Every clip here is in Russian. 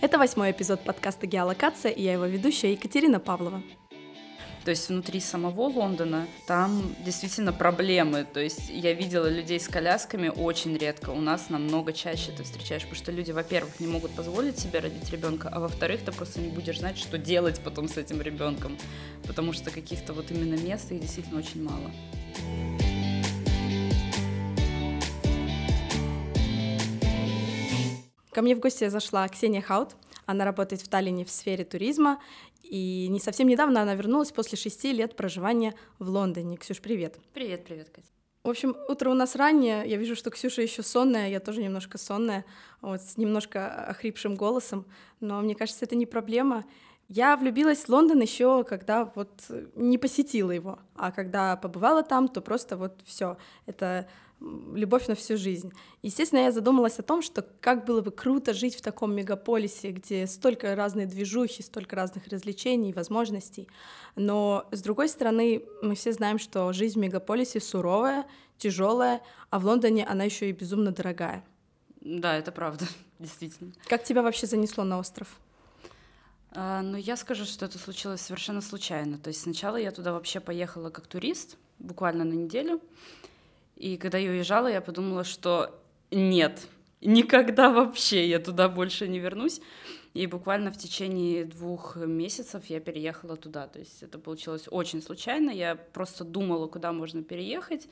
Это восьмой эпизод подкаста «Геолокация» и я его ведущая Екатерина Павлова. То есть внутри самого Лондона там действительно проблемы. То есть я видела людей с колясками очень редко. У нас намного чаще ты встречаешь, потому что люди, во-первых, не могут позволить себе родить ребенка, а во-вторых, ты просто не будешь знать, что делать потом с этим ребенком. Потому что каких-то вот именно мест их действительно очень мало. Ко мне в гости зашла Ксения Хаут. Она работает в Таллине в сфере туризма, и не совсем недавно она вернулась после шести лет проживания в Лондоне. Ксюш, привет. Привет, привет, Катя. В общем, утро у нас раннее. Я вижу, что Ксюша еще сонная, я тоже немножко сонная, вот, с немножко охрипшим голосом. Но мне кажется, это не проблема. Я влюбилась в Лондон еще, когда вот не посетила его, а когда побывала там, то просто вот все. Это любовь на всю жизнь. Естественно, я задумалась о том, что как было бы круто жить в таком мегаполисе, где столько разной движухи, столько разных развлечений, возможностей. Но, с другой стороны, мы все знаем, что жизнь в мегаполисе суровая, тяжелая, а в Лондоне она еще и безумно дорогая. Да, это правда, действительно. Как тебя вообще занесло на остров? А, ну, я скажу, что это случилось совершенно случайно. То есть сначала я туда вообще поехала как турист, буквально на неделю. И когда я уезжала, я подумала, что нет, никогда вообще я туда больше не вернусь. И буквально в течение двух месяцев я переехала туда. То есть это получилось очень случайно. Я просто думала, куда можно переехать.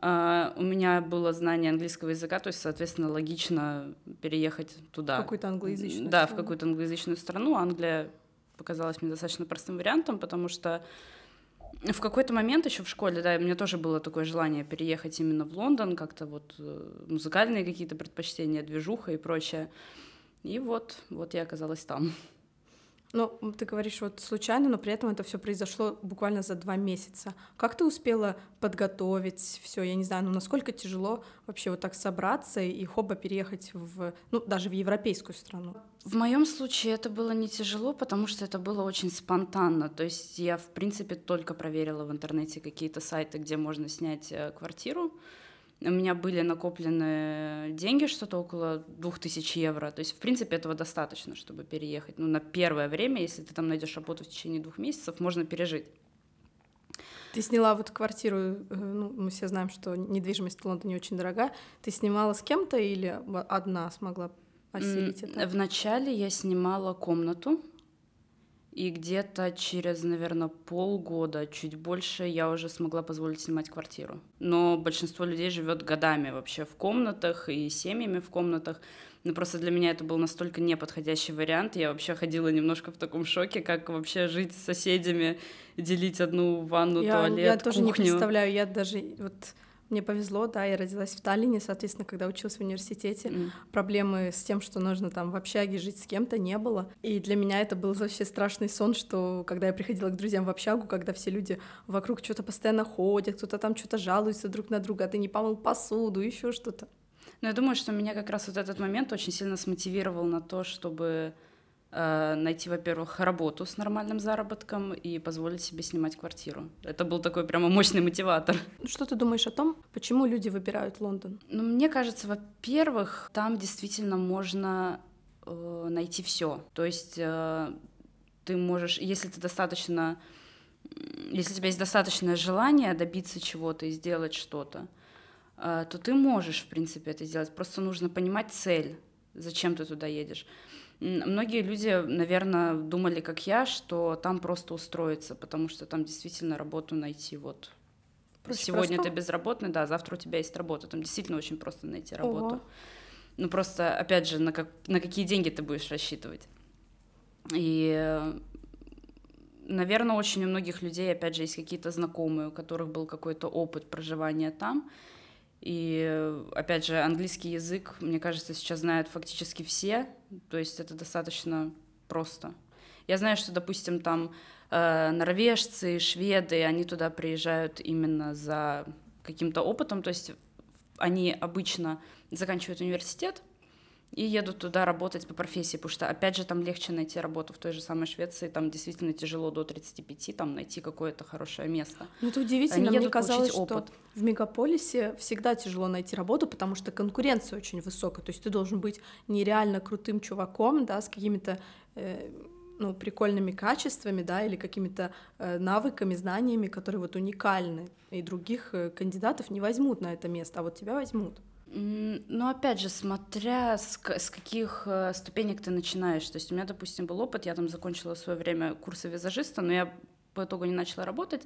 Uh, у меня было знание английского языка, то есть, соответственно, логично переехать туда. В какую-то англоязычную Да, страну. в какую-то англоязычную страну. Англия показалась мне достаточно простым вариантом, потому что в какой-то момент еще в школе, да, у меня тоже было такое желание переехать именно в Лондон, как-то вот э, музыкальные какие-то предпочтения, движуха и прочее. И вот, вот я оказалась там. Ну, ты говоришь вот случайно, но при этом это все произошло буквально за два месяца. Как ты успела подготовить все? Я не знаю, ну насколько тяжело вообще вот так собраться и хоба переехать в, ну даже в европейскую страну? В моем случае это было не тяжело, потому что это было очень спонтанно. То есть я, в принципе, только проверила в интернете какие-то сайты, где можно снять э, квартиру у меня были накоплены деньги, что-то около 2000 евро. То есть, в принципе, этого достаточно, чтобы переехать. Ну, на первое время, если ты там найдешь работу в течение двух месяцев, можно пережить. Ты сняла вот квартиру, э, ну, мы все знаем, что недвижимость в Лондоне очень дорога. Ты снимала с кем-то или одна смогла осилить это? Вначале я снимала комнату и где-то через, наверное, полгода, чуть больше, я уже смогла позволить снимать квартиру. Но большинство людей живет годами вообще в комнатах и семьями в комнатах. Но просто для меня это был настолько неподходящий вариант. Я вообще ходила немножко в таком шоке, как вообще жить с соседями, делить одну ванну, я, туалет, Я тоже кухню. не представляю. Я даже вот мне повезло, да, я родилась в Таллине, соответственно, когда училась в университете, mm. проблемы с тем, что нужно там в общаге жить с кем-то, не было. И для меня это был вообще страшный сон, что когда я приходила к друзьям в общагу, когда все люди вокруг что-то постоянно ходят, кто-то там что-то жалуется друг на друга, а ты не помыл посуду, еще что-то. Но я думаю, что меня как раз вот этот момент очень сильно смотивировал на то, чтобы найти, во-первых, работу с нормальным заработком и позволить себе снимать квартиру. Это был такой прямо мощный мотиватор. Что ты думаешь о том, почему люди выбирают Лондон? Ну, мне кажется, во-первых, там действительно можно э, найти все. То есть э, ты можешь, если ты достаточно, если у тебя есть достаточное желание добиться чего-то и сделать что-то, э, то ты можешь, в принципе, это сделать. Просто нужно понимать цель, зачем ты туда едешь. Многие люди, наверное, думали, как я, что там просто устроиться, потому что там действительно работу найти вот. Проще Сегодня простого? ты безработный, да, завтра у тебя есть работа. Там действительно очень просто найти работу. Ого. Ну просто, опять же, на, как, на какие деньги ты будешь рассчитывать. И, наверное, очень у многих людей, опять же, есть какие-то знакомые, у которых был какой-то опыт проживания там. И, опять же, английский язык, мне кажется, сейчас знают фактически все, то есть это достаточно просто. Я знаю, что, допустим, там э, норвежцы, шведы, они туда приезжают именно за каким-то опытом, то есть они обычно заканчивают университет, и едут туда работать по профессии, потому что, опять же, там легче найти работу в той же самой Швеции, там действительно тяжело до 35, там найти какое-то хорошее место. Ну, это удивительно, Они мне казалось, что опыт. в мегаполисе всегда тяжело найти работу, потому что конкуренция очень высокая, то есть ты должен быть нереально крутым чуваком, да, с какими-то э, ну, прикольными качествами, да, или какими-то э, навыками, знаниями, которые вот уникальны, и других э, кандидатов не возьмут на это место, а вот тебя возьмут. Ну, опять же, смотря с, с каких э, ступенек ты начинаешь. То есть у меня, допустим, был опыт, я там закончила в свое время курсы визажиста, но я по итогу не начала работать.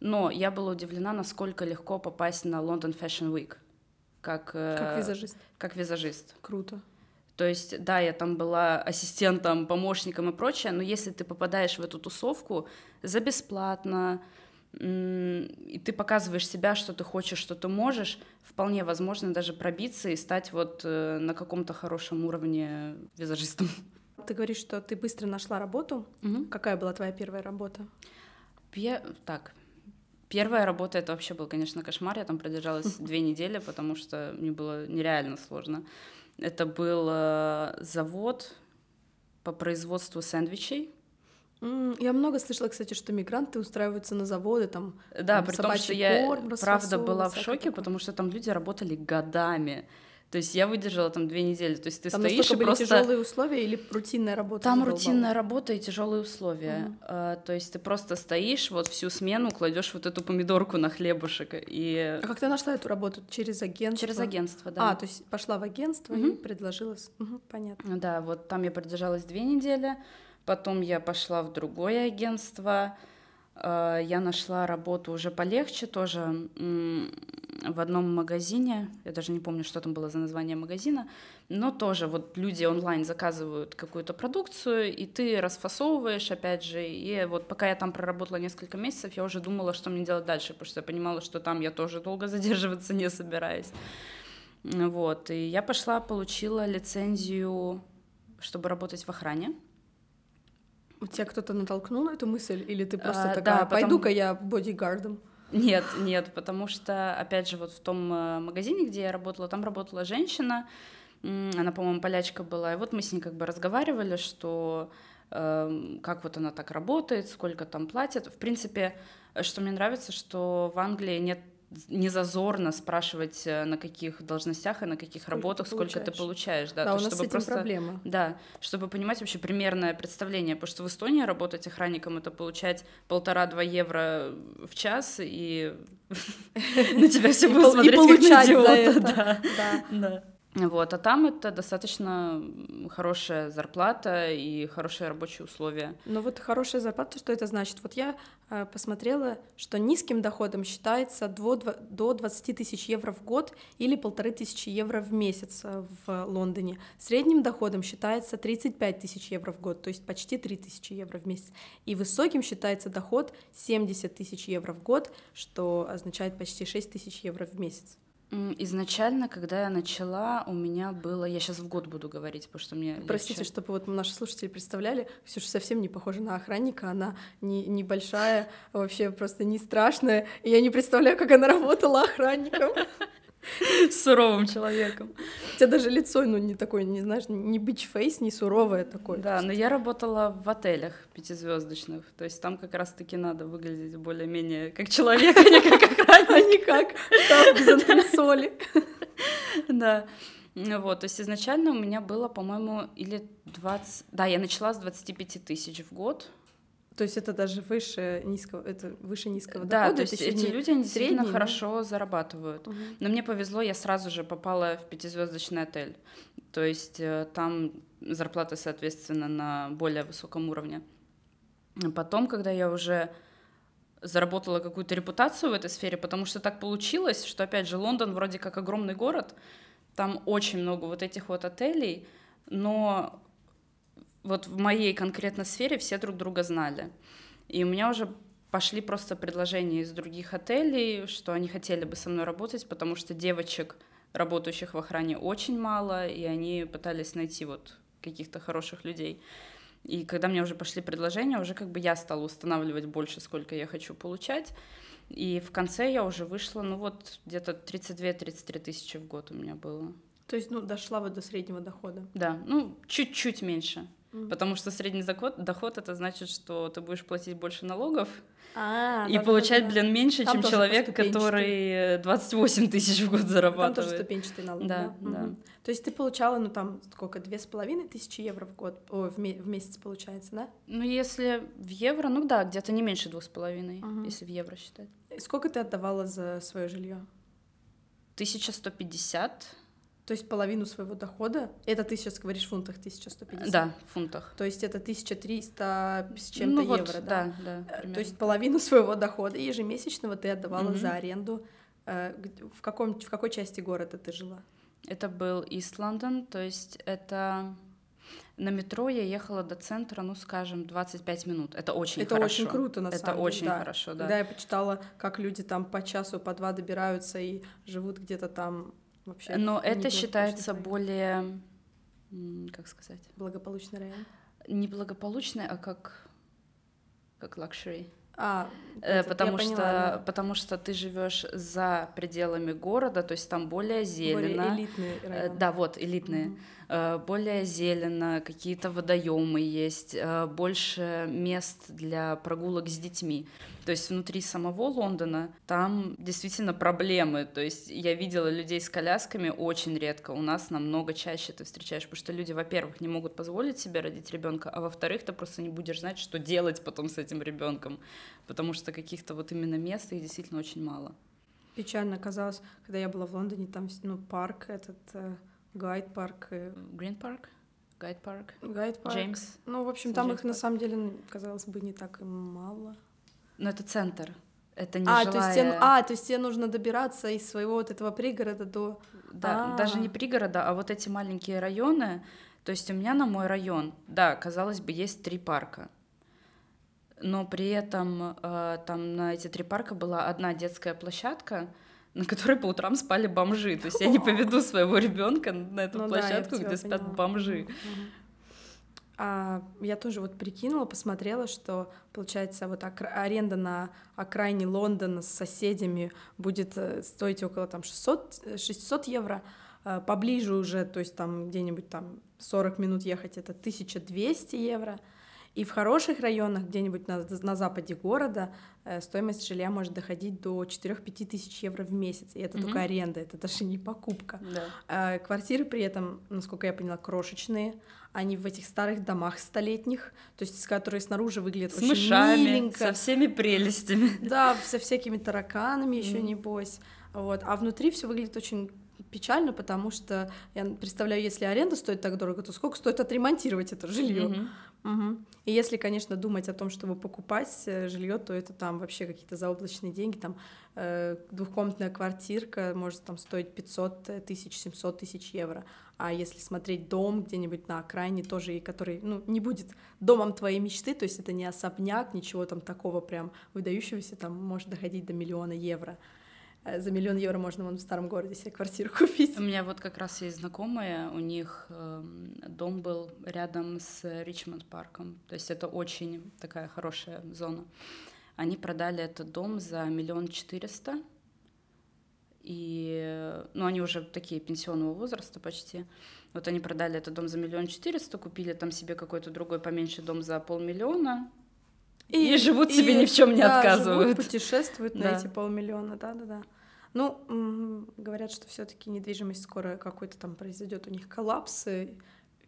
Но я была удивлена, насколько легко попасть на London Fashion Week. Как, э, как визажист. Как визажист. Круто. То есть, да, я там была ассистентом, помощником и прочее, но если ты попадаешь в эту тусовку за бесплатно, и ты показываешь себя, что ты хочешь, что ты можешь, вполне возможно даже пробиться и стать вот э, на каком-то хорошем уровне визажистом. Ты говоришь, что ты быстро нашла работу. Угу. Какая была твоя первая работа? Пе... Так, первая работа это вообще был, конечно, кошмар. Я там продержалась две недели, потому что мне было нереально сложно. Это был э, завод по производству сэндвичей я много слышала, кстати, что мигранты устраиваются на заводы, там, да, при том, что я правда была в шоке, такое. потому что там люди работали годами. То есть я выдержала там две недели. То есть ты там стоишь и были просто... тяжелые условия или рутинная работа? Там рутинная работа и тяжелые условия. Mm. А, то есть ты просто стоишь вот всю смену, кладешь вот эту помидорку на хлебушек и. А как ты нашла эту работу через агентство? Через агентство, да. А, то есть пошла в агентство mm-hmm. и предложилась. Угу, понятно. Да, вот там я продержалась две недели. Потом я пошла в другое агентство. Э, я нашла работу уже полегче тоже в одном магазине. Я даже не помню, что там было за название магазина. Но тоже вот люди онлайн заказывают какую-то продукцию, и ты расфасовываешь, опять же. И вот пока я там проработала несколько месяцев, я уже думала, что мне делать дальше, потому что я понимала, что там я тоже долго задерживаться не собираюсь. Вот. И я пошла, получила лицензию, чтобы работать в охране. У тебя кто-то натолкнул на эту мысль, или ты просто а, такая, да, пойду-ка потом... я бодигардом? Нет, нет, потому что, опять же, вот в том э, магазине, где я работала, там работала женщина, она, по-моему, полячка была, и вот мы с ней как бы разговаривали, что э, как вот она так работает, сколько там платят. В принципе, что мне нравится, что в Англии нет не зазорно спрашивать, э, на каких должностях и на каких сколько работах, ты сколько ты получаешь. Да, да то, у нас чтобы с этим просто, проблема. Да, чтобы понимать вообще примерное представление, потому что в Эстонии работать охранником это получать полтора-два евро в час, и на тебя все будут смотреть как на идиота. Да. Вот, а там это достаточно хорошая зарплата и хорошие рабочие условия. Ну вот хорошая зарплата, что это значит? Вот я э, посмотрела, что низким доходом считается до, до 20 тысяч евро в год или полторы тысячи евро в месяц э, в Лондоне. Средним доходом считается 35 тысяч евро в год, то есть почти 3 тысячи евро в месяц. И высоким считается доход 70 тысяч евро в год, что означает почти 6 тысяч евро в месяц. Изначально, когда я начала, у меня было... Я сейчас в год буду говорить, потому что мне... Простите, легче. чтобы вот наши слушатели представляли, Ксюша совсем не похожа на охранника, она не, небольшая, вообще просто не страшная, и я не представляю, как она работала охранником. Суровым человеком. У тебя даже лицо, ну, не такое, не знаешь, не бич-фейс, не суровое такое. Да, но я работала в отелях пятизвездочных, то есть там как раз-таки надо выглядеть более-менее как человек, а не как охранник. А не как там без антресоли. Да. Вот, то есть изначально у меня было, по-моему, или 20... Да, я начала с 25 тысяч в год, то есть это даже выше низкого, это выше низкого да, дохода. то есть эти люди они действительно средний, хорошо да? зарабатывают. Угу. Но мне повезло, я сразу же попала в пятизвездочный отель. То есть э, там зарплата, соответственно, на более высоком уровне. Потом, когда я уже заработала какую-то репутацию в этой сфере, потому что так получилось, что, опять же, Лондон вроде как огромный город, там очень много вот этих вот отелей, но вот в моей конкретной сфере все друг друга знали. И у меня уже пошли просто предложения из других отелей, что они хотели бы со мной работать, потому что девочек, работающих в охране, очень мало, и они пытались найти вот каких-то хороших людей. И когда мне уже пошли предложения, уже как бы я стала устанавливать больше, сколько я хочу получать. И в конце я уже вышла, ну вот где-то 32-33 тысячи в год у меня было. То есть, ну, дошла вот до среднего дохода. Да, ну, чуть-чуть меньше. Mm. Потому что средний доход, доход это значит, что ты будешь платить больше налогов а, и да, получать, да, блин, меньше, Там чем человек, который 28 тысяч в год зарабатывает. Там тоже ступенчатый налог. Да, да. да. Угу. То есть ты получала, ну там сколько, две с половиной тысячи евро в год, о, в, в месяц получается, да? Ну если в евро, ну да, где-то не меньше двух с половиной, если в евро считать. И сколько ты отдавала за свое жилье? 1150 то есть половину своего дохода, это ты сейчас говоришь в фунтах 1150? Да, в фунтах. То есть это 1300 с чем-то ну, евро, вот, да? Да, да. Э, то есть половину своего дохода ежемесячного ты отдавала mm-hmm. за аренду. Э, в, каком, в какой части города ты жила? Это был Ист Лондон, то есть это на метро я ехала до центра, ну, скажем, 25 минут. Это очень это хорошо. Это очень круто, на это самом деле. Это очень да. хорошо, да. Когда я почитала, как люди там по часу, по два добираются и живут где-то там вообще. Но это считается более, как сказать? Благополучный район. Не благополучный, а как как luxury. А, э, потому что поняла, да. потому что ты живешь за пределами города, то есть там более зелено. Более элитные э, районы. Да, вот элитные. Угу. Более зелено, какие-то водоемы есть, больше мест для прогулок с детьми. То есть внутри самого Лондона там действительно проблемы. То есть я видела людей с колясками очень редко. У нас намного чаще ты встречаешь, потому что люди, во-первых, не могут позволить себе родить ребенка, а во-вторых, ты просто не будешь знать, что делать потом с этим ребенком, потому что каких-то вот именно мест их действительно очень мало. Печально казалось, когда я была в Лондоне, там ну парк этот э, гайд парк. Грин парк. Гайд парк. Гайд парк. Джеймс. Ну, в общем, там их на самом деле, казалось бы, не так и мало. Но это центр. Это не а, жилая... то есть тебе, а, то есть тебе нужно добираться из своего вот этого пригорода до... Да, А-а-а. даже не пригорода, а вот эти маленькие районы. То есть у меня на мой район, да, казалось бы, есть три парка. Но при этом э, там на эти три парка была одна детская площадка, на которой по утрам спали бомжи. То есть я не поведу своего ребенка на эту ну, площадку, да, где спят бомжи. А, я тоже вот прикинула, посмотрела, что получается вот аренда на окраине Лондона с соседями будет э, стоить около там 600, 600 э, евро, а, поближе уже, то есть там где-нибудь там 40 минут ехать это 1200 евро, и в хороших районах, где-нибудь на, на западе города, э, стоимость жилья может доходить до 4-5 тысяч евро в месяц. И это mm-hmm. только аренда, это даже не покупка. Да. А, квартиры при этом, насколько я поняла, крошечные. Они в этих старых домах столетних, то есть которые снаружи выглядят с очень мышами, миленько. со всеми прелестями. Да, со всякими тараканами еще mm. небось. Вот. А внутри все выглядит очень печально, потому что я представляю, если аренда стоит так дорого, то сколько стоит отремонтировать это жилье? Mm-hmm. Угу. И если, конечно, думать о том, чтобы покупать э, жилье, то это там вообще какие-то заоблачные деньги, там э, двухкомнатная квартирка может там стоить 500 тысяч, 700 тысяч евро, а если смотреть дом где-нибудь на окраине тоже, и который, ну, не будет домом твоей мечты, то есть это не особняк, ничего там такого прям выдающегося, там может доходить до миллиона евро, за миллион евро можно вон в старом городе себе квартиру купить. У меня вот как раз есть знакомые, у них э, дом был рядом с Ричмонд парком, то есть это очень такая хорошая зона. Они продали этот дом за миллион четыреста, и, ну, они уже такие пенсионного возраста почти. Вот они продали этот дом за миллион четыреста, купили там себе какой-то другой поменьше дом за полмиллиона, и, и живут и, себе ни в чем не да, отказывают. Живут, путешествуют да. на эти полмиллиона, да, да, да. Ну, говорят, что все-таки недвижимость скоро какой-то там произойдет у них коллапс э,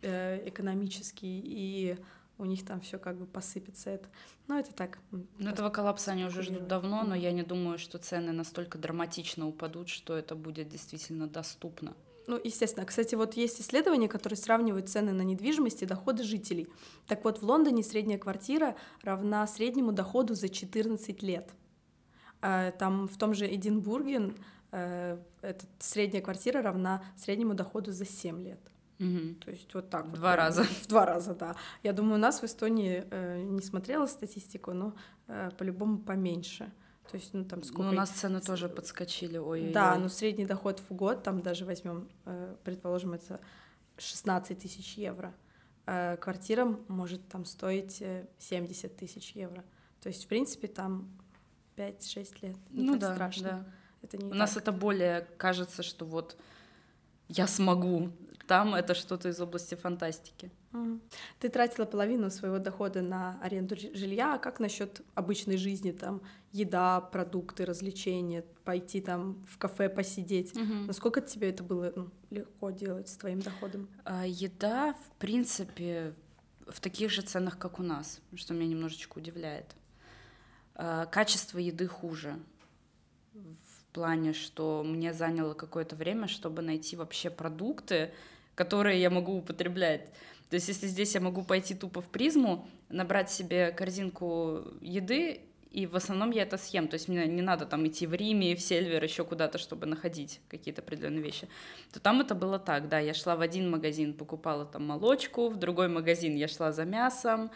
экономический, и у них там все как бы посыпется это. Но это так. Ну, этого коллапса они уже ждут давно, но я не думаю, что цены настолько драматично упадут, что это будет действительно доступно. Ну, естественно. Кстати, вот есть исследования, которые сравнивают цены на недвижимость и доходы жителей. Так вот, в Лондоне средняя квартира равна среднему доходу за 14 лет. А, там в том же Эдинбурге э, этот, средняя квартира равна среднему доходу за 7 лет. Угу. То есть вот так. В вот, два раза. В два раза, да. Я думаю, у нас в Эстонии э, не смотрела статистику, но э, по-любому поменьше. То есть, ну там сколько... Ну, у нас цены тоже подскочили, ой Да, но средний доход в год, там даже возьмем, э, предположим, это 16 тысяч евро. Э, квартира может там стоить 70 э, тысяч евро. То есть, в принципе, там 5-6 лет. Не ну так да, страшно. Да. Это не у так. нас это более кажется, что вот я смогу. Там это что-то из области фантастики. Ты тратила половину своего дохода на аренду жилья, а как насчет обычной жизни, там еда, продукты, развлечения, пойти там в кафе посидеть? Угу. Насколько тебе это было ну, легко делать с твоим доходом? А, еда, в принципе, в таких же ценах, как у нас, что меня немножечко удивляет. А, качество еды хуже плане, что мне заняло какое-то время, чтобы найти вообще продукты, которые я могу употреблять. То есть если здесь я могу пойти тупо в призму, набрать себе корзинку еды, и в основном я это съем. То есть мне не надо там идти в Риме, в Сельвер, еще куда-то, чтобы находить какие-то определенные вещи. То там это было так, да, я шла в один магазин, покупала там молочку, в другой магазин я шла за мясом,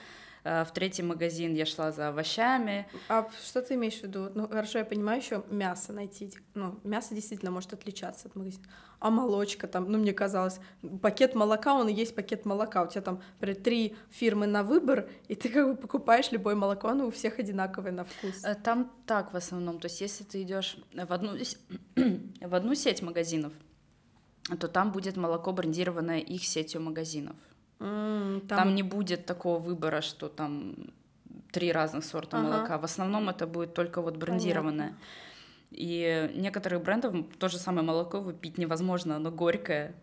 в третий магазин я шла за овощами. А что ты имеешь в виду? Ну, хорошо, я понимаю, еще мясо найти. Ну, мясо действительно может отличаться от магазина. А молочка там, ну, мне казалось, пакет молока, он и есть пакет молока. У тебя там, например, три фирмы на выбор, и ты как бы покупаешь любое молоко, оно у всех одинаковое на вкус. Э, там так в основном. То есть, если ты идешь в одну, в одну сеть магазинов, то там будет молоко брендированное их сетью магазинов. Mm, там... там не будет такого выбора, что там три разных сорта ага. молока. В основном это будет только вот брендированное. Понятно. И некоторых брендов то же самое молоко выпить невозможно, оно горькое,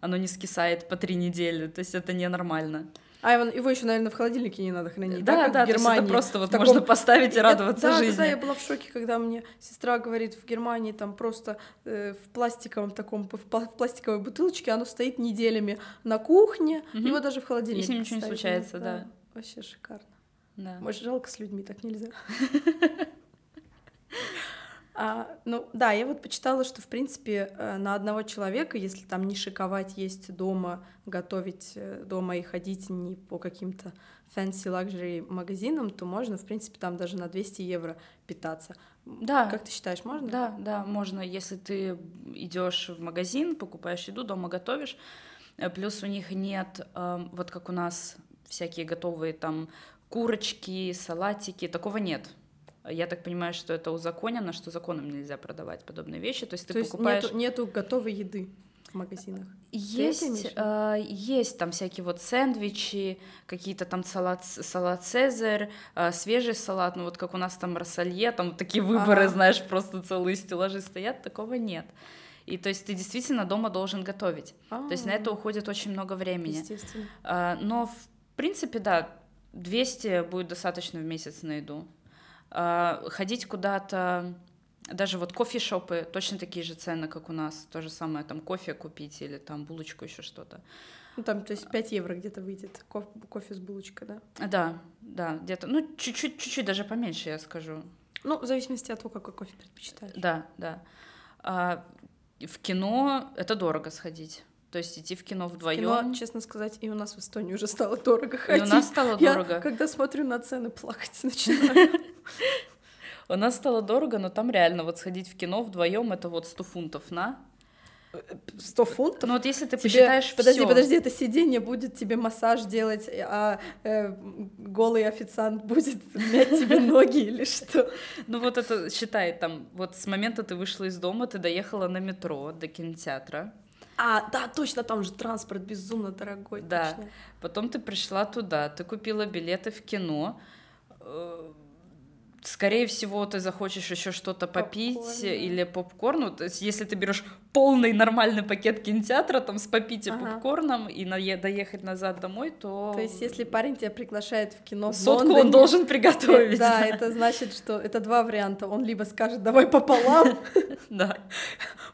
оно не скисает по три недели, то есть это ненормально. А его, его еще, наверное, в холодильнике не надо хранить. Да, да, да в Германии. это просто вот таком... можно поставить и радоваться я, жизни. Да, да, я была в шоке, когда мне сестра говорит, в Германии там просто э, в пластиковом таком, в пластиковой бутылочке оно стоит неделями на кухне, угу. его даже в холодильнике. И с ним ничего не случается, да. да. Вообще шикарно. Да. Может, жалко с людьми, так нельзя. А, ну да, я вот почитала, что в принципе э, на одного человека, если там не шиковать, есть дома, готовить э, дома и ходить не по каким-то fancy luxury магазинам, то можно, в принципе, там даже на 200 евро питаться. Да. Как ты считаешь, можно? Да, да, можно. Если ты идешь в магазин, покупаешь еду, дома готовишь, э, плюс у них нет, э, вот как у нас всякие готовые там курочки, салатики, такого нет. Я так понимаю, что это узаконено, что законом нельзя продавать подобные вещи. То есть ты То покупаешь... Есть нету, нету готовой еды в магазинах. Есть, э, есть там всякие вот сэндвичи, какие-то там салат, салат Цезарь, э, свежий салат, ну вот как у нас там рассолье, там вот такие выборы, ага. знаешь, просто целые стеллажи стоят, такого нет. И то есть ты действительно дома должен готовить. А-а-а. То есть на это уходит очень много времени. Естественно. Э, но в принципе, да, 200 будет достаточно в месяц на еду. А, ходить куда-то, даже вот кофешопы, точно такие же цены, как у нас, то же самое, там кофе купить или там булочку, еще что-то. Ну, там, то есть 5 евро где-то выйдет кофе, кофе с булочкой, да? Да, да, где-то, ну, чуть-чуть, чуть-чуть даже поменьше, я скажу. Ну, в зависимости от того, какой кофе предпочитаешь. Да, да. А в кино это дорого сходить. То есть идти в кино вдвоем. Кино, честно сказать, и у нас в Эстонии уже стало дорого ходить. И у нас стало Я, дорого. когда смотрю на цены, плакать начинаю. У нас стало дорого, но там реально вот сходить в кино вдвоем это вот 100 фунтов на. 100 фунтов? Ну вот если ты тебе... посчитаешь Подожди, всё... подожди, это сиденье будет тебе массаж делать, а э, голый официант будет мять тебе ноги или что? Ну вот это считай, там, вот с момента ты вышла из дома, ты доехала на метро до кинотеатра, а, да, точно, там же транспорт безумно дорогой. Да. Точно. Потом ты пришла туда, ты купила билеты в кино. Э, скорее всего, ты захочешь еще что-то попить попкорн, или попкорн. Ну, то есть, если ты берешь полный нормальный пакет кинотеатра там с попить и ага. попкорном и на доехать назад домой, то... То есть, если парень тебя приглашает в кино в Сотку Лондоне, он должен приготовить. Да, это значит, что это два варианта. Он либо скажет, давай пополам, да.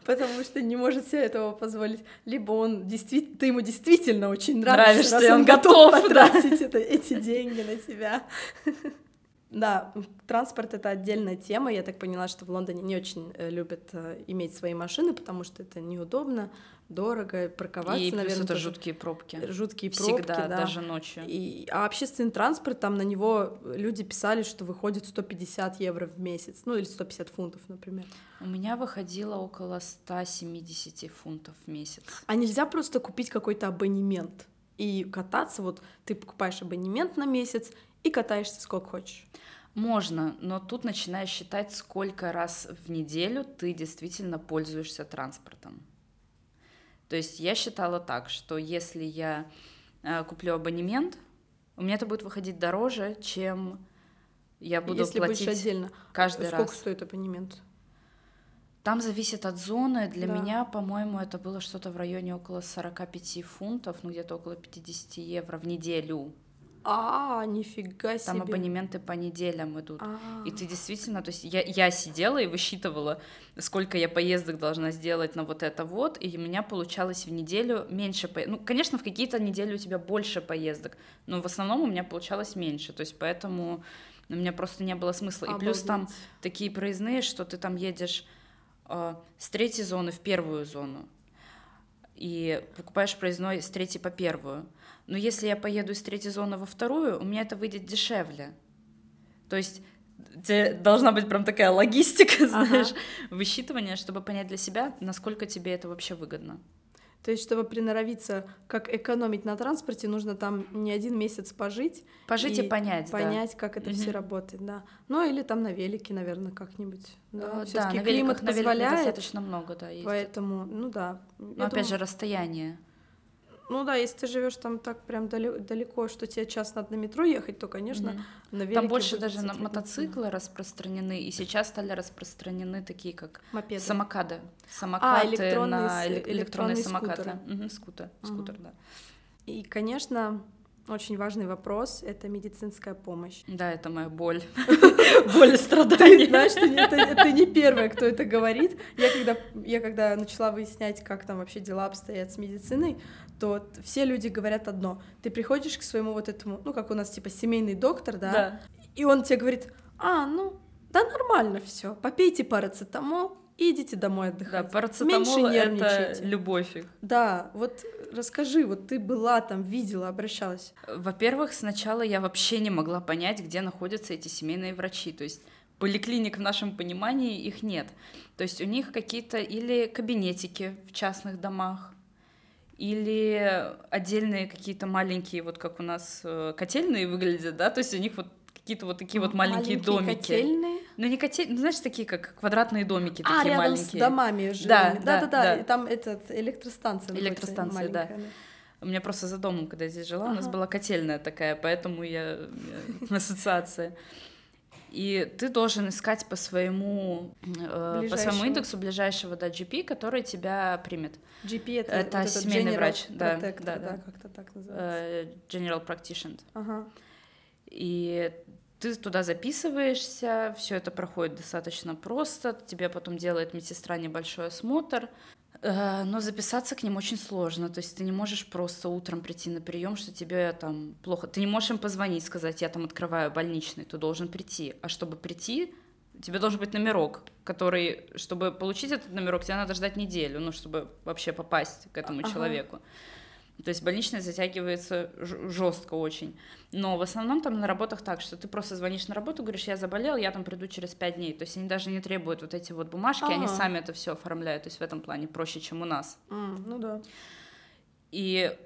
потому что не может себе этого позволить, либо он действительно, ты ему действительно очень нравишься, нравишься он готов потратить эти деньги на тебя. Да, транспорт — это отдельная тема. Я так поняла, что в Лондоне не очень э, любят э, иметь свои машины, потому что это неудобно, дорого, парковаться, и наверное. это жуткие пробки. Жуткие пробки, Всегда, да. даже ночью. И, а общественный транспорт, там на него люди писали, что выходит 150 евро в месяц, ну или 150 фунтов, например. У меня выходило около 170 фунтов в месяц. А нельзя просто купить какой-то абонемент? и кататься, вот ты покупаешь абонемент на месяц и катаешься сколько хочешь. Можно, но тут начинаешь считать, сколько раз в неделю ты действительно пользуешься транспортом. То есть я считала так, что если я э, куплю абонемент, у меня это будет выходить дороже, чем я буду Если платить будешь отдельно. каждый Сколько раз. стоит абонемент? Там зависит от зоны. Для Да. меня, по-моему, это было что-то в районе около 45 фунтов, ну где-то около 50 евро в неделю. А, нифига себе. Там абонементы по неделям идут. А. И ты действительно, то есть я, я сидела и высчитывала, сколько я поездок должна сделать на вот это вот, и у меня получалось в неделю меньше поездок. Ну, конечно, в какие-то недели у тебя больше поездок, но в основном у меня получалось меньше, то есть поэтому у меня просто не было смысла. И плюс там Обалдеть. такие проездные, что ты там едешь э, с третьей зоны в первую зону и покупаешь проездной с третьей по первую. Но если я поеду из третьей зоны во вторую, у меня это выйдет дешевле. То есть тебе должна быть прям такая логистика, Ага. знаешь, высчитывание, чтобы понять для себя, насколько тебе это вообще выгодно. То есть, чтобы приноровиться, как экономить на транспорте, нужно там не один месяц пожить. Пожить и, понять, да. Понять, как это все Мгм. работает, да. Ну или там на велике, наверное, как-нибудь. Э, Да, Да, Всё-таки на климат великах, на позволяет, достаточно много, да, есть. поэтому, ну да. Но опять же, думаю- расстояние. Ну да, если ты живешь там так прям далеко, что тебе час надо на метро ехать, то, конечно, Мгм. на велике Там больше даже на мотоциклы распространены, и сейчас стали распространены такие, как Мопеды. самокады. Самокаты электронный на с- эле- электронные электронные самокаты. скутеры. Мгм, скутер, Мгм. скутер, да. И, конечно, очень важный вопрос — это медицинская помощь. Да, это моя боль. Боль и страдания. Знаешь, ты, не- это, ты не первая, кто это говорит. Я когда начала выяснять, как там вообще дела обстоят с медициной, то все люди говорят одно. Ты приходишь к своему вот этому, ну, как у нас, типа, семейный доктор, да, Да. и он тебе говорит, а, ну, да нормально все, попейте парацетамол и идите домой Да, отдыхать. парацетамол Меньше это нервничайте. любовь их. Да, вот расскажи, вот ты была там, видела, обращалась. Во-первых, сначала я вообще не могла понять, где находятся эти семейные врачи. То есть поликлиник в нашем понимании их нет. То есть у них какие-то или кабинетики в частных домах, или отдельные какие-то маленькие, вот как у нас э, котельные выглядят, да, то есть у них вот какие-то вот такие вот маленькие, домики. котельные. Ну не котельные, ну, знаешь, такие как квадратные домики, А, такие рядом маленькие. с домами жилыми. Да, да, Да-да-да, да. и там этот, электростанция Электростанция, да. У меня просто за домом, когда я здесь жила, у нас Ага. была котельная такая, поэтому я меня ассоциация. И ты должен искать по своему, э, по своему индексу ближайшего да, GP, который тебя примет. GP это, Это вот семейный General врач, да, Protector, да, да. как-то так называется. э, General Practitioner. Ага. И ты туда записываешься, все это проходит достаточно просто, тебе потом делает медсестра небольшой осмотр, Э, но записаться к ним очень сложно, то есть ты не можешь просто утром прийти на прием, что тебе там плохо, ты не можешь им позвонить, сказать, я там открываю больничный, ты должен прийти, а чтобы прийти, тебе должен быть номерок, который, чтобы получить этот номерок, тебе надо ждать неделю, ну, чтобы вообще попасть к этому Ага. человеку. То есть больничный затягивается жестко очень. Но в основном там на работах так, что ты просто звонишь на работу, говоришь, я заболел, я там приду через пять дней. То есть они даже не требуют вот эти вот бумажки, они Ага. сами это все оформляют. То есть в этом плане проще, чем у нас. М, ну да. И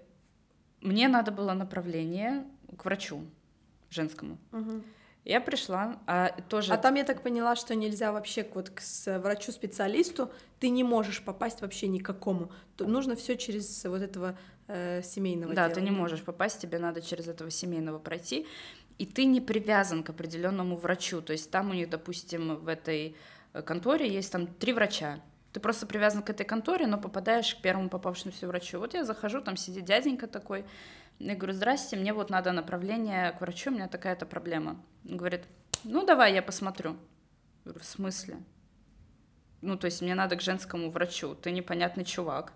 мне надо было направление к врачу женскому. Мгм. Я пришла, а тоже... А там я так поняла, что нельзя вообще вот к врачу-специалисту, ты не можешь попасть вообще никакому. То нужно все через вот этого э, семейного Да, дела. ты не можешь попасть, тебе надо через этого семейного пройти, и ты не привязан к определенному врачу. То есть там у них, допустим, в этой э, конторе есть там три врача. Ты просто привязан к этой конторе, но попадаешь к первому попавшемуся врачу. Вот я захожу, там сидит дяденька такой, я говорю, здрасте, мне вот надо направление к врачу, у меня такая-то проблема. Он говорит, ну давай я посмотрю. Я говорю, в смысле? Ну, то есть мне надо к женскому врачу, ты непонятный чувак.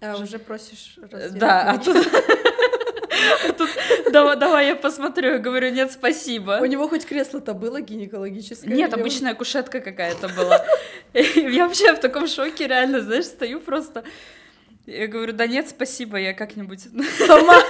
А уже просишь разве Да, а тут... а тут давай, давай я посмотрю. Я говорю, нет, спасибо. У него хоть кресло-то было гинекологическое? Нет, или обычная кушетка какая-то была. Я вообще в таком шоке, реально, знаешь, стою просто. Я говорю, да нет, спасибо, я как-нибудь Сама.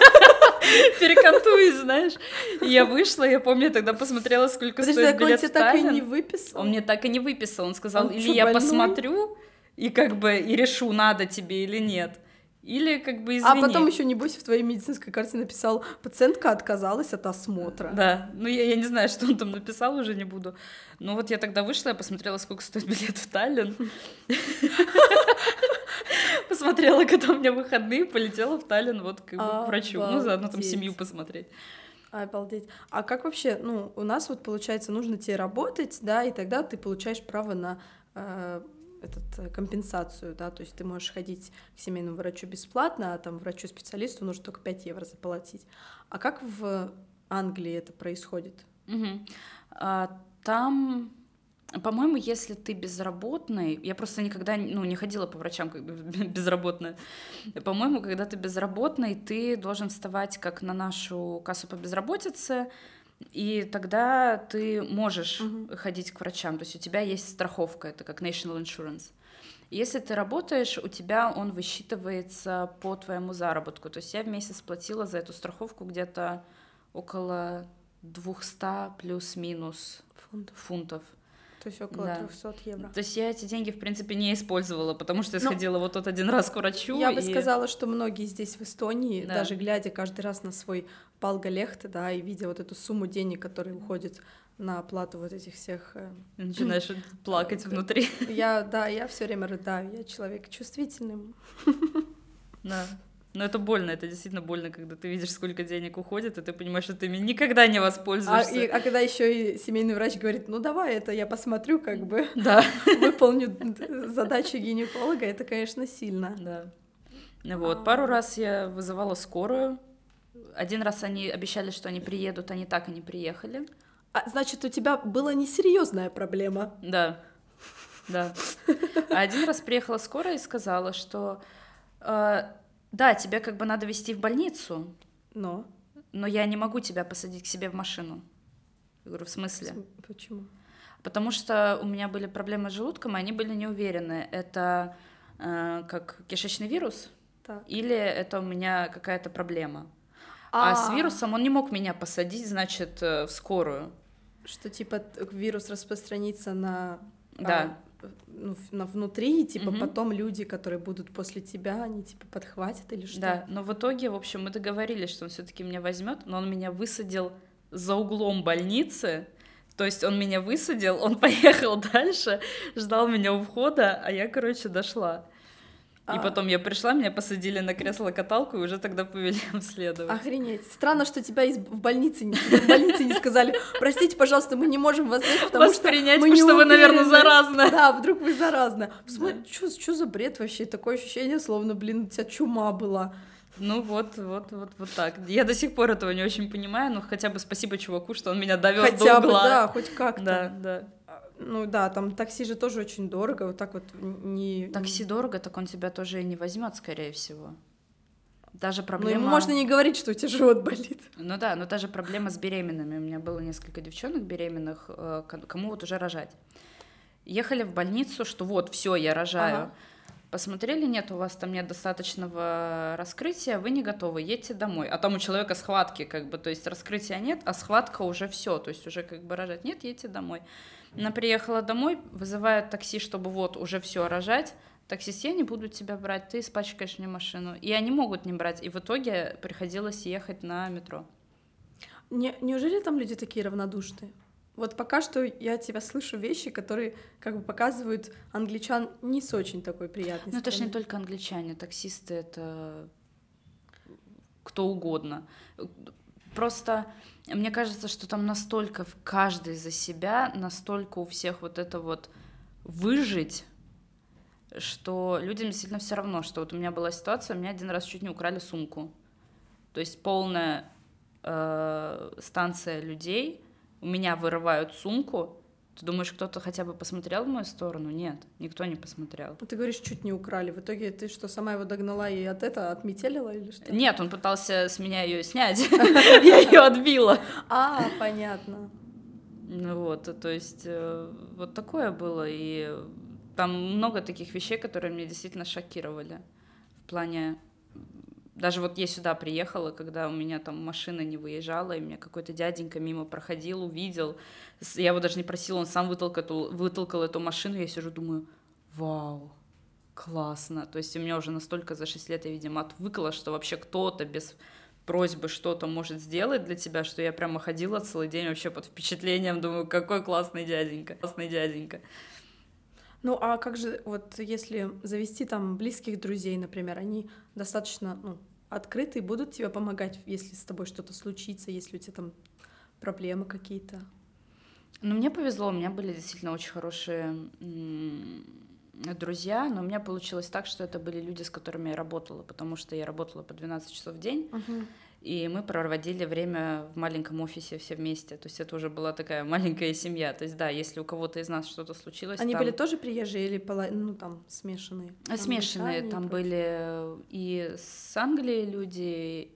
перекантуюсь, знаешь. И я вышла, я помню, я тогда посмотрела, сколько Подожди, стоит так он билет тебе в так и не выписал? Он мне так и не выписал. Он сказал, Он или чё, я больной? посмотрю, и как бы и решу, надо тебе или нет. Или как бы А извини. потом еще, небось, в твоей медицинской карте написал, пациентка отказалась от осмотра. Да, ну я, я не знаю, что он там написал, уже не буду. Ну вот я тогда вышла, я посмотрела, сколько стоит билет в Таллин. Посмотрела, когда у меня выходные, полетела в Таллин вот к врачу. Ну, заодно там семью посмотреть. Обалдеть. А как вообще, ну, у нас вот получается, нужно тебе работать, да, и тогда ты получаешь право на э, этот, э, компенсацию, да, то есть ты можешь ходить к семейному врачу бесплатно, а там врачу-специалисту нужно только 5 евро заплатить. А как в Англии это происходит? Угу. А, там по-моему, если ты безработный, я просто никогда ну, не ходила по врачам как бы безработная. По-моему, когда ты безработный, ты должен вставать как на нашу кассу по безработице, и тогда ты можешь uh-huh. ходить к врачам. То есть у тебя есть страховка, это как National Insurance. Если ты работаешь, у тебя он высчитывается по твоему заработку. То есть я в месяц платила за эту страховку где-то около 200 плюс-минус фунтов. фунтов. То есть около да. 300 евро. То есть я эти деньги, в принципе, не использовала, потому что я ну, сходила вот тот один раз к врачу. Я и... бы сказала, что многие здесь в Эстонии, да. даже глядя каждый раз на свой палгалехт, да, и видя вот эту сумму денег, которая уходит на оплату вот этих всех... Э, Начинаешь плакать внутри. Я, да, я все время рыдаю, я человек чувствительный. Да. Но это больно, это действительно больно, когда ты видишь, сколько денег уходит, и ты понимаешь, что ты ими никогда не воспользуешься. А, и, а когда еще и семейный врач говорит, ну давай, это я посмотрю, как бы да. выполню задачу гинеколога, это, конечно, сильно. Да. Вот, пару раз я вызывала скорую. Один раз они обещали, что они приедут, они так и не приехали. А, значит, у тебя была несерьезная проблема. Да, да. А один раз приехала скорая и сказала, что э, да, тебе как бы надо везти в больницу. Но? Но я не могу тебя посадить к себе в машину. Я говорю, в смысле? Почему? Потому что у меня были проблемы с желудком, и они были не уверены, это э, как кишечный вирус так. или это у меня какая-то проблема. А... а с вирусом он не мог меня посадить, значит, э, в скорую. Что типа вирус распространится на да. Ну, на внутри, и типа угу. потом люди, которые будут после тебя, они типа подхватят или что? Да, но в итоге, в общем, мы договорились, что он все-таки меня возьмет, но он меня высадил за углом больницы. То есть он меня высадил, он поехал дальше, ждал меня у входа, а я, короче, дошла. И а... потом я пришла, меня посадили на кресло-каталку и уже тогда повели обследовать. Охренеть. Странно, что тебя из... в больнице не, в больнице не сказали, простите, пожалуйста, мы не можем вас взять, потому вас что принять, мы не что вы, наверное, заразны. Да, вдруг вы заразны. Посмотри, да. что за бред вообще? Такое ощущение, словно, блин, у тебя чума была. Ну вот, вот, вот, вот так. Я до сих пор этого не очень понимаю, но хотя бы спасибо чуваку, что он меня довез хотя до угла. Бы, да, хоть как-то. Да, да. Ну да, там такси же тоже очень дорого, вот так вот не... Такси дорого, так он тебя тоже и не возьмет, скорее всего. Даже проблема... Ну, можно не говорить, что у тебя живот болит. Ну да, но даже проблема с беременными. У меня было несколько девчонок беременных, э, кому вот уже рожать. Ехали в больницу, что вот, все, я рожаю. Ага. Посмотрели, нет, у вас там нет достаточного раскрытия, вы не готовы, едьте домой. А там у человека схватки, как бы, то есть раскрытия нет, а схватка уже все, то есть уже как бы рожать нет, едьте домой. Она приехала домой, вызывает такси, чтобы вот уже все рожать. Таксист, я не буду тебя брать, ты испачкаешь мне машину. И они могут не брать. И в итоге приходилось ехать на метро. Не, неужели там люди такие равнодушные? Вот пока что я тебя слышу вещи, которые как бы показывают англичан не с очень такой приятной Ну это же не только англичане, таксисты это кто угодно. Просто мне кажется, что там настолько в каждой за себя, настолько у всех вот это вот выжить, что людям действительно все равно, что вот у меня была ситуация, у меня один раз чуть не украли сумку. То есть полная э, станция людей, у меня вырывают сумку, ты думаешь, кто-то хотя бы посмотрел в мою сторону? Нет, никто не посмотрел. Ты говоришь, чуть не украли. В итоге ты что, сама его догнала и от этого отметелила или что? Нет, он пытался с меня ее снять. Я ее отбила. А, понятно. Ну вот, то есть э, вот такое было. И там много таких вещей, которые меня действительно шокировали. В плане даже вот я сюда приехала, когда у меня там машина не выезжала, и меня какой-то дяденька мимо проходил, увидел. Я его даже не просила, он сам вытолкал, вытолкал эту машину, я сижу, думаю, вау, классно. То есть у меня уже настолько за 6 лет я, видимо, отвыкла, что вообще кто-то без просьбы что-то может сделать для тебя, что я прямо ходила целый день вообще под впечатлением, думаю, какой классный дяденька, классный дяденька. Ну а как же, вот если завести там близких друзей, например, они достаточно ну, открыты и будут тебе помогать, если с тобой что-то случится, если у тебя там проблемы какие-то? Ну, мне повезло, у меня были действительно очень хорошие друзья, но у меня получилось так, что это были люди, с которыми я работала, потому что я работала по 12 часов в день, uh-huh. И мы проводили время в маленьком офисе все вместе, то есть это уже была такая маленькая семья, то есть да, если у кого-то из нас что-то случилось... Они там... были тоже приезжие или ну там смешанные? Там смешанные, там были и с Англии люди,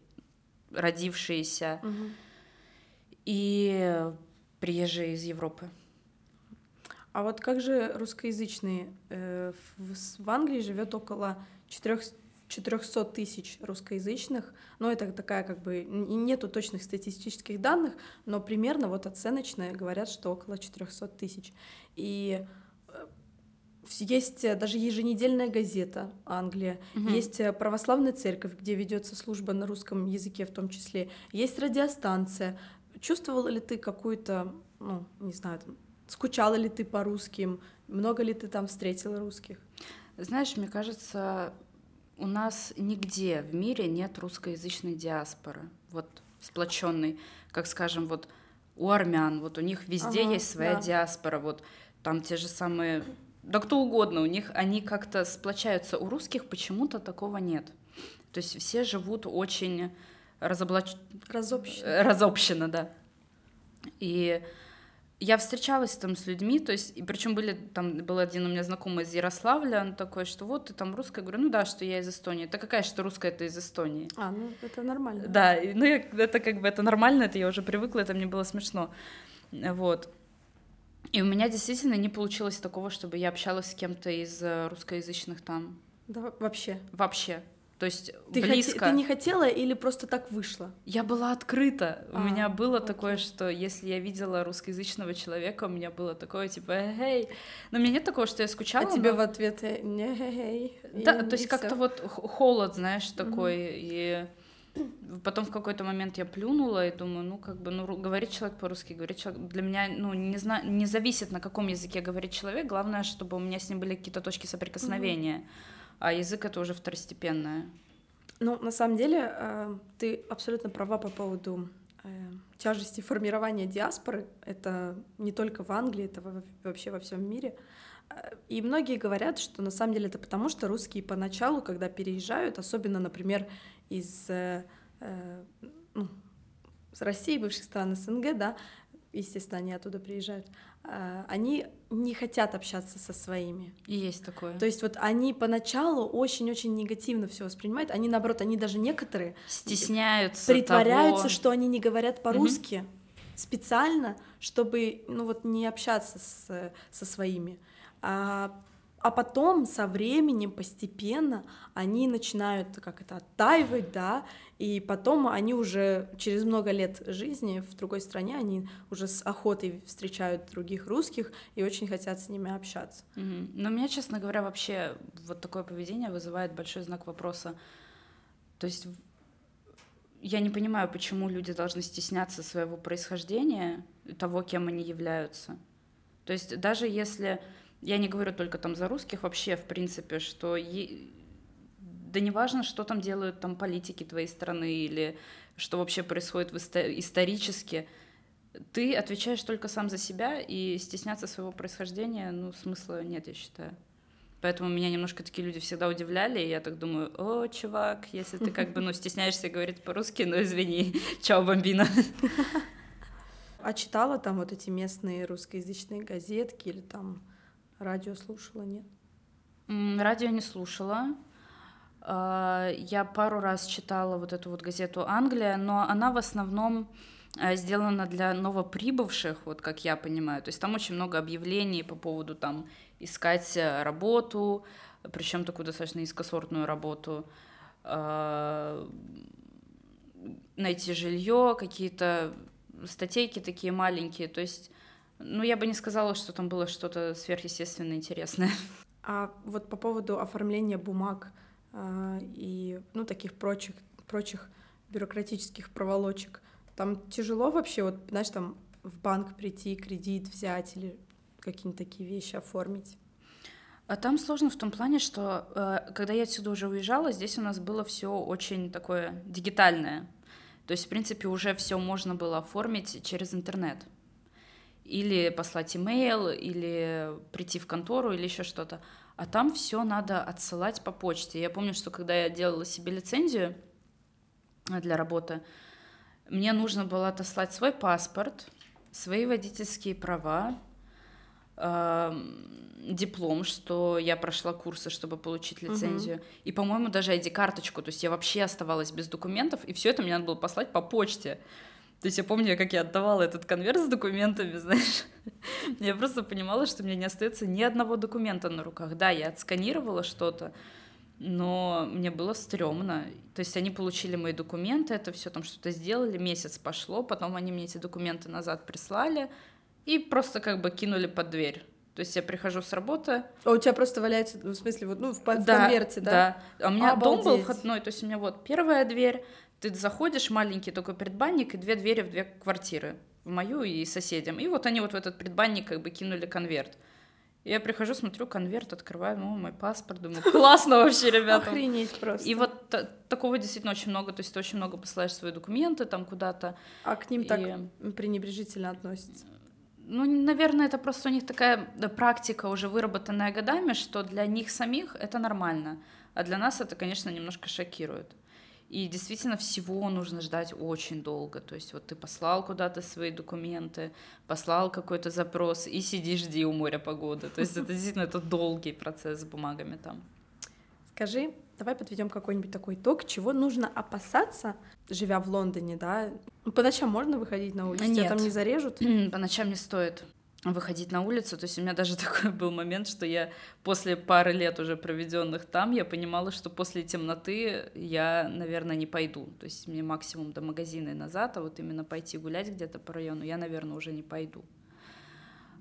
родившиеся, uh-huh. и приезжие из Европы. А вот как же русскоязычные? Э, в Англии живет около 400 тысяч русскоязычных, но это такая как бы, нету точных статистических данных, но примерно вот оценочные говорят, что около 400 тысяч. И э, есть даже еженедельная газета Англия, угу. есть православная церковь, где ведется служба на русском языке в том числе, есть радиостанция. Чувствовала ли ты какую-то, ну, не знаю, там, Скучала ли ты по русским? Много ли ты там встретила русских? Знаешь, мне кажется, у нас нигде в мире нет русскоязычной диаспоры, вот сплоченной, как скажем, вот у армян, вот у них везде ага, есть своя да. диаспора, вот там те же самые, да кто угодно, у них они как-то сплочаются, у русских почему-то такого нет. То есть все живут очень разоблач... разобщенно. разобщенно, да. И я встречалась там с людьми, то есть, и причем были, там был один у меня знакомый из Ярославля, он такой, что вот ты там русская, я говорю, ну да, что я из Эстонии. Это какая что русская, это из Эстонии. А, ну это нормально. Да, ну я, это как бы, это нормально, это я уже привыкла, это мне было смешно. Вот. И у меня действительно не получилось такого, чтобы я общалась с кем-то из э, русскоязычных там. Да, вообще? Вообще. То есть ты близко. Хоте, ты не хотела или просто так вышло? Я была открыта. А, у меня было окей. такое, что если я видела русскоязычного человека, у меня было такое типа «эй». Но у меня нет такого, что я скучала. А тебе в ответ «Э, «не эй». Да, то есть как-то вот холод, знаешь, такой. Угу. И потом в какой-то момент я плюнула и думаю, ну как бы, ну говорит человек по-русски, говорит человек. Для меня, ну не знаю, не зависит на каком языке говорит человек. Главное, чтобы у меня с ним были какие-то точки соприкосновения. Угу а язык это уже второстепенное. Ну, на самом деле, э, ты абсолютно права по поводу э, тяжести формирования диаспоры. Это не только в Англии, это вообще во всем мире. Э, и многие говорят, что на самом деле это потому, что русские поначалу, когда переезжают, особенно, например, из ну, с России, бывших стран СНГ, да, естественно, они оттуда приезжают, они не хотят общаться со своими. И есть такое. То есть вот они поначалу очень-очень негативно все воспринимают, они наоборот, они даже некоторые стесняются, притворяются, того... что они не говорят по-русски угу. специально, чтобы ну вот не общаться с, со своими. А а потом со временем постепенно они начинают как это оттаивать, да, и потом они уже через много лет жизни в другой стране они уже с охотой встречают других русских и очень хотят с ними общаться. Mm-hmm. Но меня, честно говоря, вообще вот такое поведение вызывает большой знак вопроса. То есть я не понимаю, почему люди должны стесняться своего происхождения, того, кем они являются. То есть даже если я не говорю только там за русских, вообще, в принципе, что е... да не важно, что там делают там политики твоей страны или что вообще происходит в исто... исторически, ты отвечаешь только сам за себя, и стесняться своего происхождения, ну, смысла нет, я считаю. Поэтому меня немножко такие люди всегда удивляли, и я так думаю, о, чувак, если ты как бы, ну, стесняешься говорить по-русски, ну, извини, чао, бомбина. А читала там вот эти местные русскоязычные газетки или там Радио слушала, нет? Радио не слушала. А, я пару раз читала вот эту вот газету «Англия», но она в основном а, сделана для новоприбывших, вот как я понимаю. То есть там очень много объявлений по поводу там искать э, работу, причем такую достаточно низкосортную работу, а, найти жилье, какие-то статейки такие маленькие. То есть ну, я бы не сказала, что там было что-то сверхъестественно интересное. А вот по поводу оформления бумаг э, и, ну, таких прочих, прочих бюрократических проволочек, там тяжело вообще, вот, знаешь, там в банк прийти, кредит взять или какие-нибудь такие вещи оформить? А там сложно в том плане, что э, когда я отсюда уже уезжала, здесь у нас было все очень такое дигитальное. То есть, в принципе, уже все можно было оформить через интернет. Или послать имейл, или прийти в контору, или еще что-то. А там все надо отсылать по почте. Я помню, что когда я делала себе лицензию для работы, мне нужно было отослать свой паспорт, свои водительские права, диплом, что я прошла курсы, чтобы получить лицензию. Угу. И, по-моему, даже ID-карточку. То есть я вообще оставалась без документов, и все это мне надо было послать по почте. То есть я помню, как я отдавала этот конверт с документами, знаешь. я просто понимала, что у меня не остается ни одного документа на руках. Да, я отсканировала что-то, но мне было стрёмно. То есть они получили мои документы, это все там что-то сделали, месяц пошло, потом они мне эти документы назад прислали и просто как бы кинули под дверь. То есть я прихожу с работы. А у тебя просто валяется, ну, в смысле, вот, ну, в, да, в конверте, да? Да. А у меня Обалдеть. дом был входной, то есть у меня вот первая дверь, ты заходишь, маленький такой предбанник, и две двери в две квартиры, в мою и соседям. И вот они вот в этот предбанник как бы кинули конверт. Я прихожу, смотрю конверт, открываю, ну, мой паспорт, думаю, классно вообще, ребята. Охренеть просто. И вот такого действительно очень много, то есть ты очень много посылаешь свои документы там куда-то. А к ним и... так пренебрежительно относятся? Ну, наверное, это просто у них такая практика уже выработанная годами, что для них самих это нормально, а для нас это, конечно, немножко шокирует. И действительно всего нужно ждать очень долго. То есть вот ты послал куда-то свои документы, послал какой-то запрос и сиди, жди у моря погоды. То есть это действительно это долгий процесс с бумагами там. Скажи, давай подведем какой-нибудь такой итог, чего нужно опасаться, живя в Лондоне, да? По ночам можно выходить на улицу? Нет. Тебя там не зарежут? По ночам не стоит выходить на улицу. То есть у меня даже такой был момент, что я после пары лет уже проведенных там, я понимала, что после темноты я, наверное, не пойду. То есть мне максимум до магазина и назад, а вот именно пойти гулять где-то по району я, наверное, уже не пойду.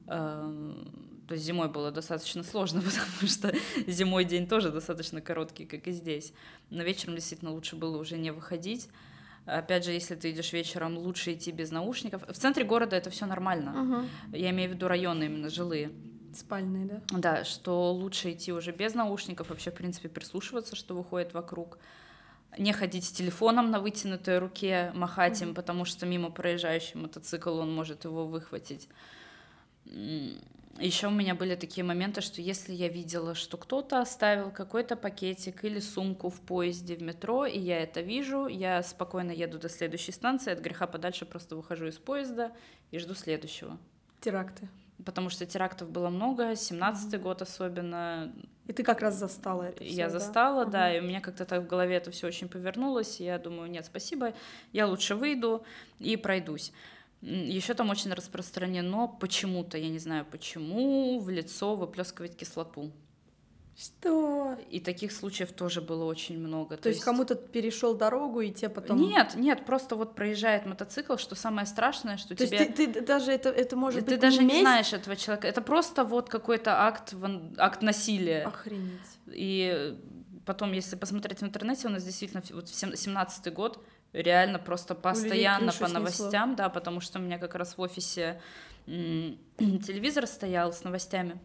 Эм, то есть зимой было достаточно сложно, потому что зимой день тоже достаточно короткий, как и здесь. Но вечером действительно лучше было уже не выходить. Опять же, если ты идешь вечером, лучше идти без наушников. В центре города это все нормально. Угу. Я имею в виду районы именно жилые. Спальные, да? Да, что лучше идти уже без наушников, вообще, в принципе, прислушиваться, что выходит вокруг. Не ходить с телефоном на вытянутой руке, махать им, потому что мимо проезжающий мотоцикл он может его выхватить. Еще у меня были такие моменты, что если я видела, что кто-то оставил какой-то пакетик или сумку в поезде, в метро, и я это вижу, я спокойно еду до следующей станции, от греха подальше просто выхожу из поезда и жду следующего. Теракты. Потому что терактов было много, 17-й mm год особенно. И ты как раз застала это Я всё, застала, да, да, и у меня как-то так в голове это все очень повернулось, и я думаю, нет, спасибо, я лучше выйду и пройдусь. Еще там очень распространено почему-то, я не знаю почему, в лицо выплескивать кислоту. Что? И таких случаев тоже было очень много. То, То есть, есть кому-то перешел дорогу, и тебе потом. Нет, нет, просто вот проезжает мотоцикл, что самое страшное, что То тебе. Есть ты, ты даже это, это может ты быть. Ты даже не, не знаешь этого человека. Это просто вот какой-то акт, акт насилия. Охренеть. И потом, если посмотреть в интернете, у нас действительно вот 17-й год реально просто постоянно по новостям, да, потому что у меня как раз в офисе телевизор стоял с новостями.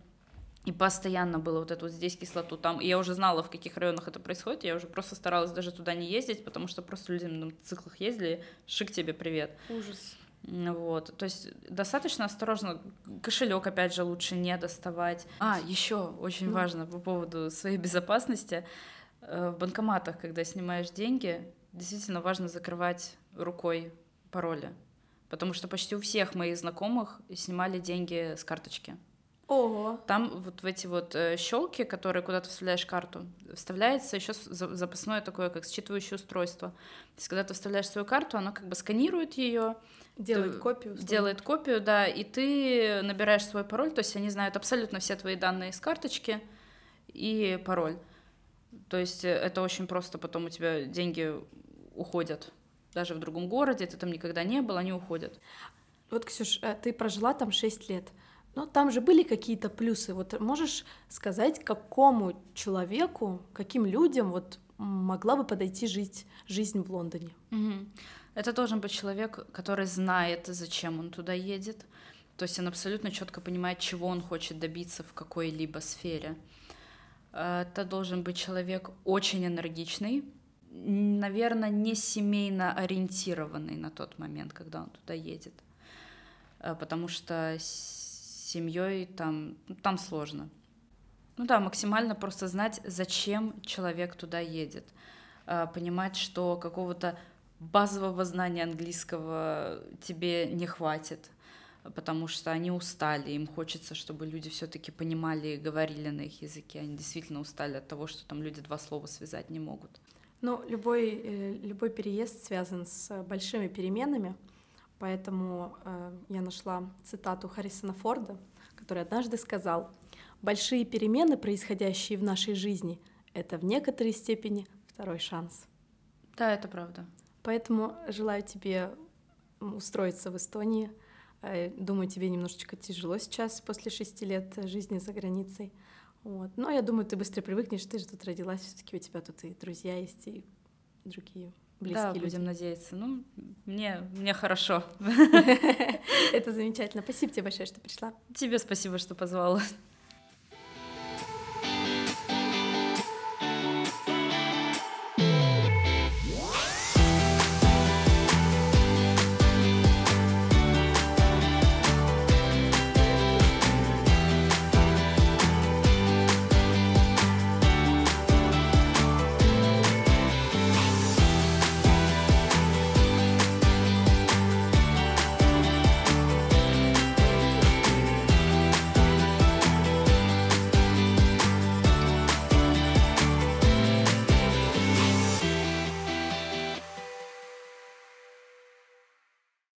И постоянно было вот это вот здесь кислоту, там. И я уже знала, в каких районах это происходит. Я уже просто старалась даже туда не ездить, потому что просто люди на циклах ездили. Шик тебе привет. Ужас. Вот, то есть достаточно осторожно. Кошелек, опять же, лучше не доставать. А, еще очень ну. важно по поводу своей безопасности. Э, в банкоматах, когда снимаешь деньги, действительно важно закрывать рукой пароли. Потому что почти у всех моих знакомых снимали деньги с карточки. Ого. Там вот в эти вот э, щелки, которые куда ты вставляешь карту, вставляется еще запасное такое, как считывающее устройство. То есть, когда ты вставляешь свою карту, оно как бы сканирует ее. Делает копию. Условно. Делает копию, да, и ты набираешь свой пароль, то есть они знают абсолютно все твои данные с карточки и пароль. То есть э, это очень просто, потом у тебя деньги уходят. Даже в другом городе, ты там никогда не был, они уходят. Вот, Ксюш, э, ты прожила там 6 лет. Но там же были какие-то плюсы. Вот можешь сказать, какому человеку, каким людям вот могла бы подойти жить жизнь в Лондоне? Угу. Это должен быть человек, который знает, зачем он туда едет. То есть он абсолютно четко понимает, чего он хочет добиться в какой-либо сфере. Это должен быть человек очень энергичный, наверное, не семейно ориентированный на тот момент, когда он туда едет. Э, потому что с семьей там, ну, там сложно. Ну да, максимально просто знать, зачем человек туда едет. Э, понимать, что какого-то базового знания английского тебе не хватит, потому что они устали, им хочется, чтобы люди все-таки понимали и говорили на их языке. Они действительно устали от того, что там люди два слова связать не могут. Ну, любой, э, любой переезд связан с большими переменами, поэтому э, я нашла цитату Харрисона Форда, который однажды сказал, «Большие перемены, происходящие в нашей жизни, это в некоторой степени второй шанс». Да, это правда. Поэтому желаю тебе устроиться в Эстонии. Э, думаю, тебе немножечко тяжело сейчас после шести лет жизни за границей. Вот. Но я думаю, ты быстро привыкнешь, ты же тут родилась, все-таки у тебя тут и друзья есть, и другие близкие да, люди. будем надеяться. Ну, мне, мне хорошо. Это замечательно. Спасибо тебе большое, что пришла. Тебе спасибо, что позвала.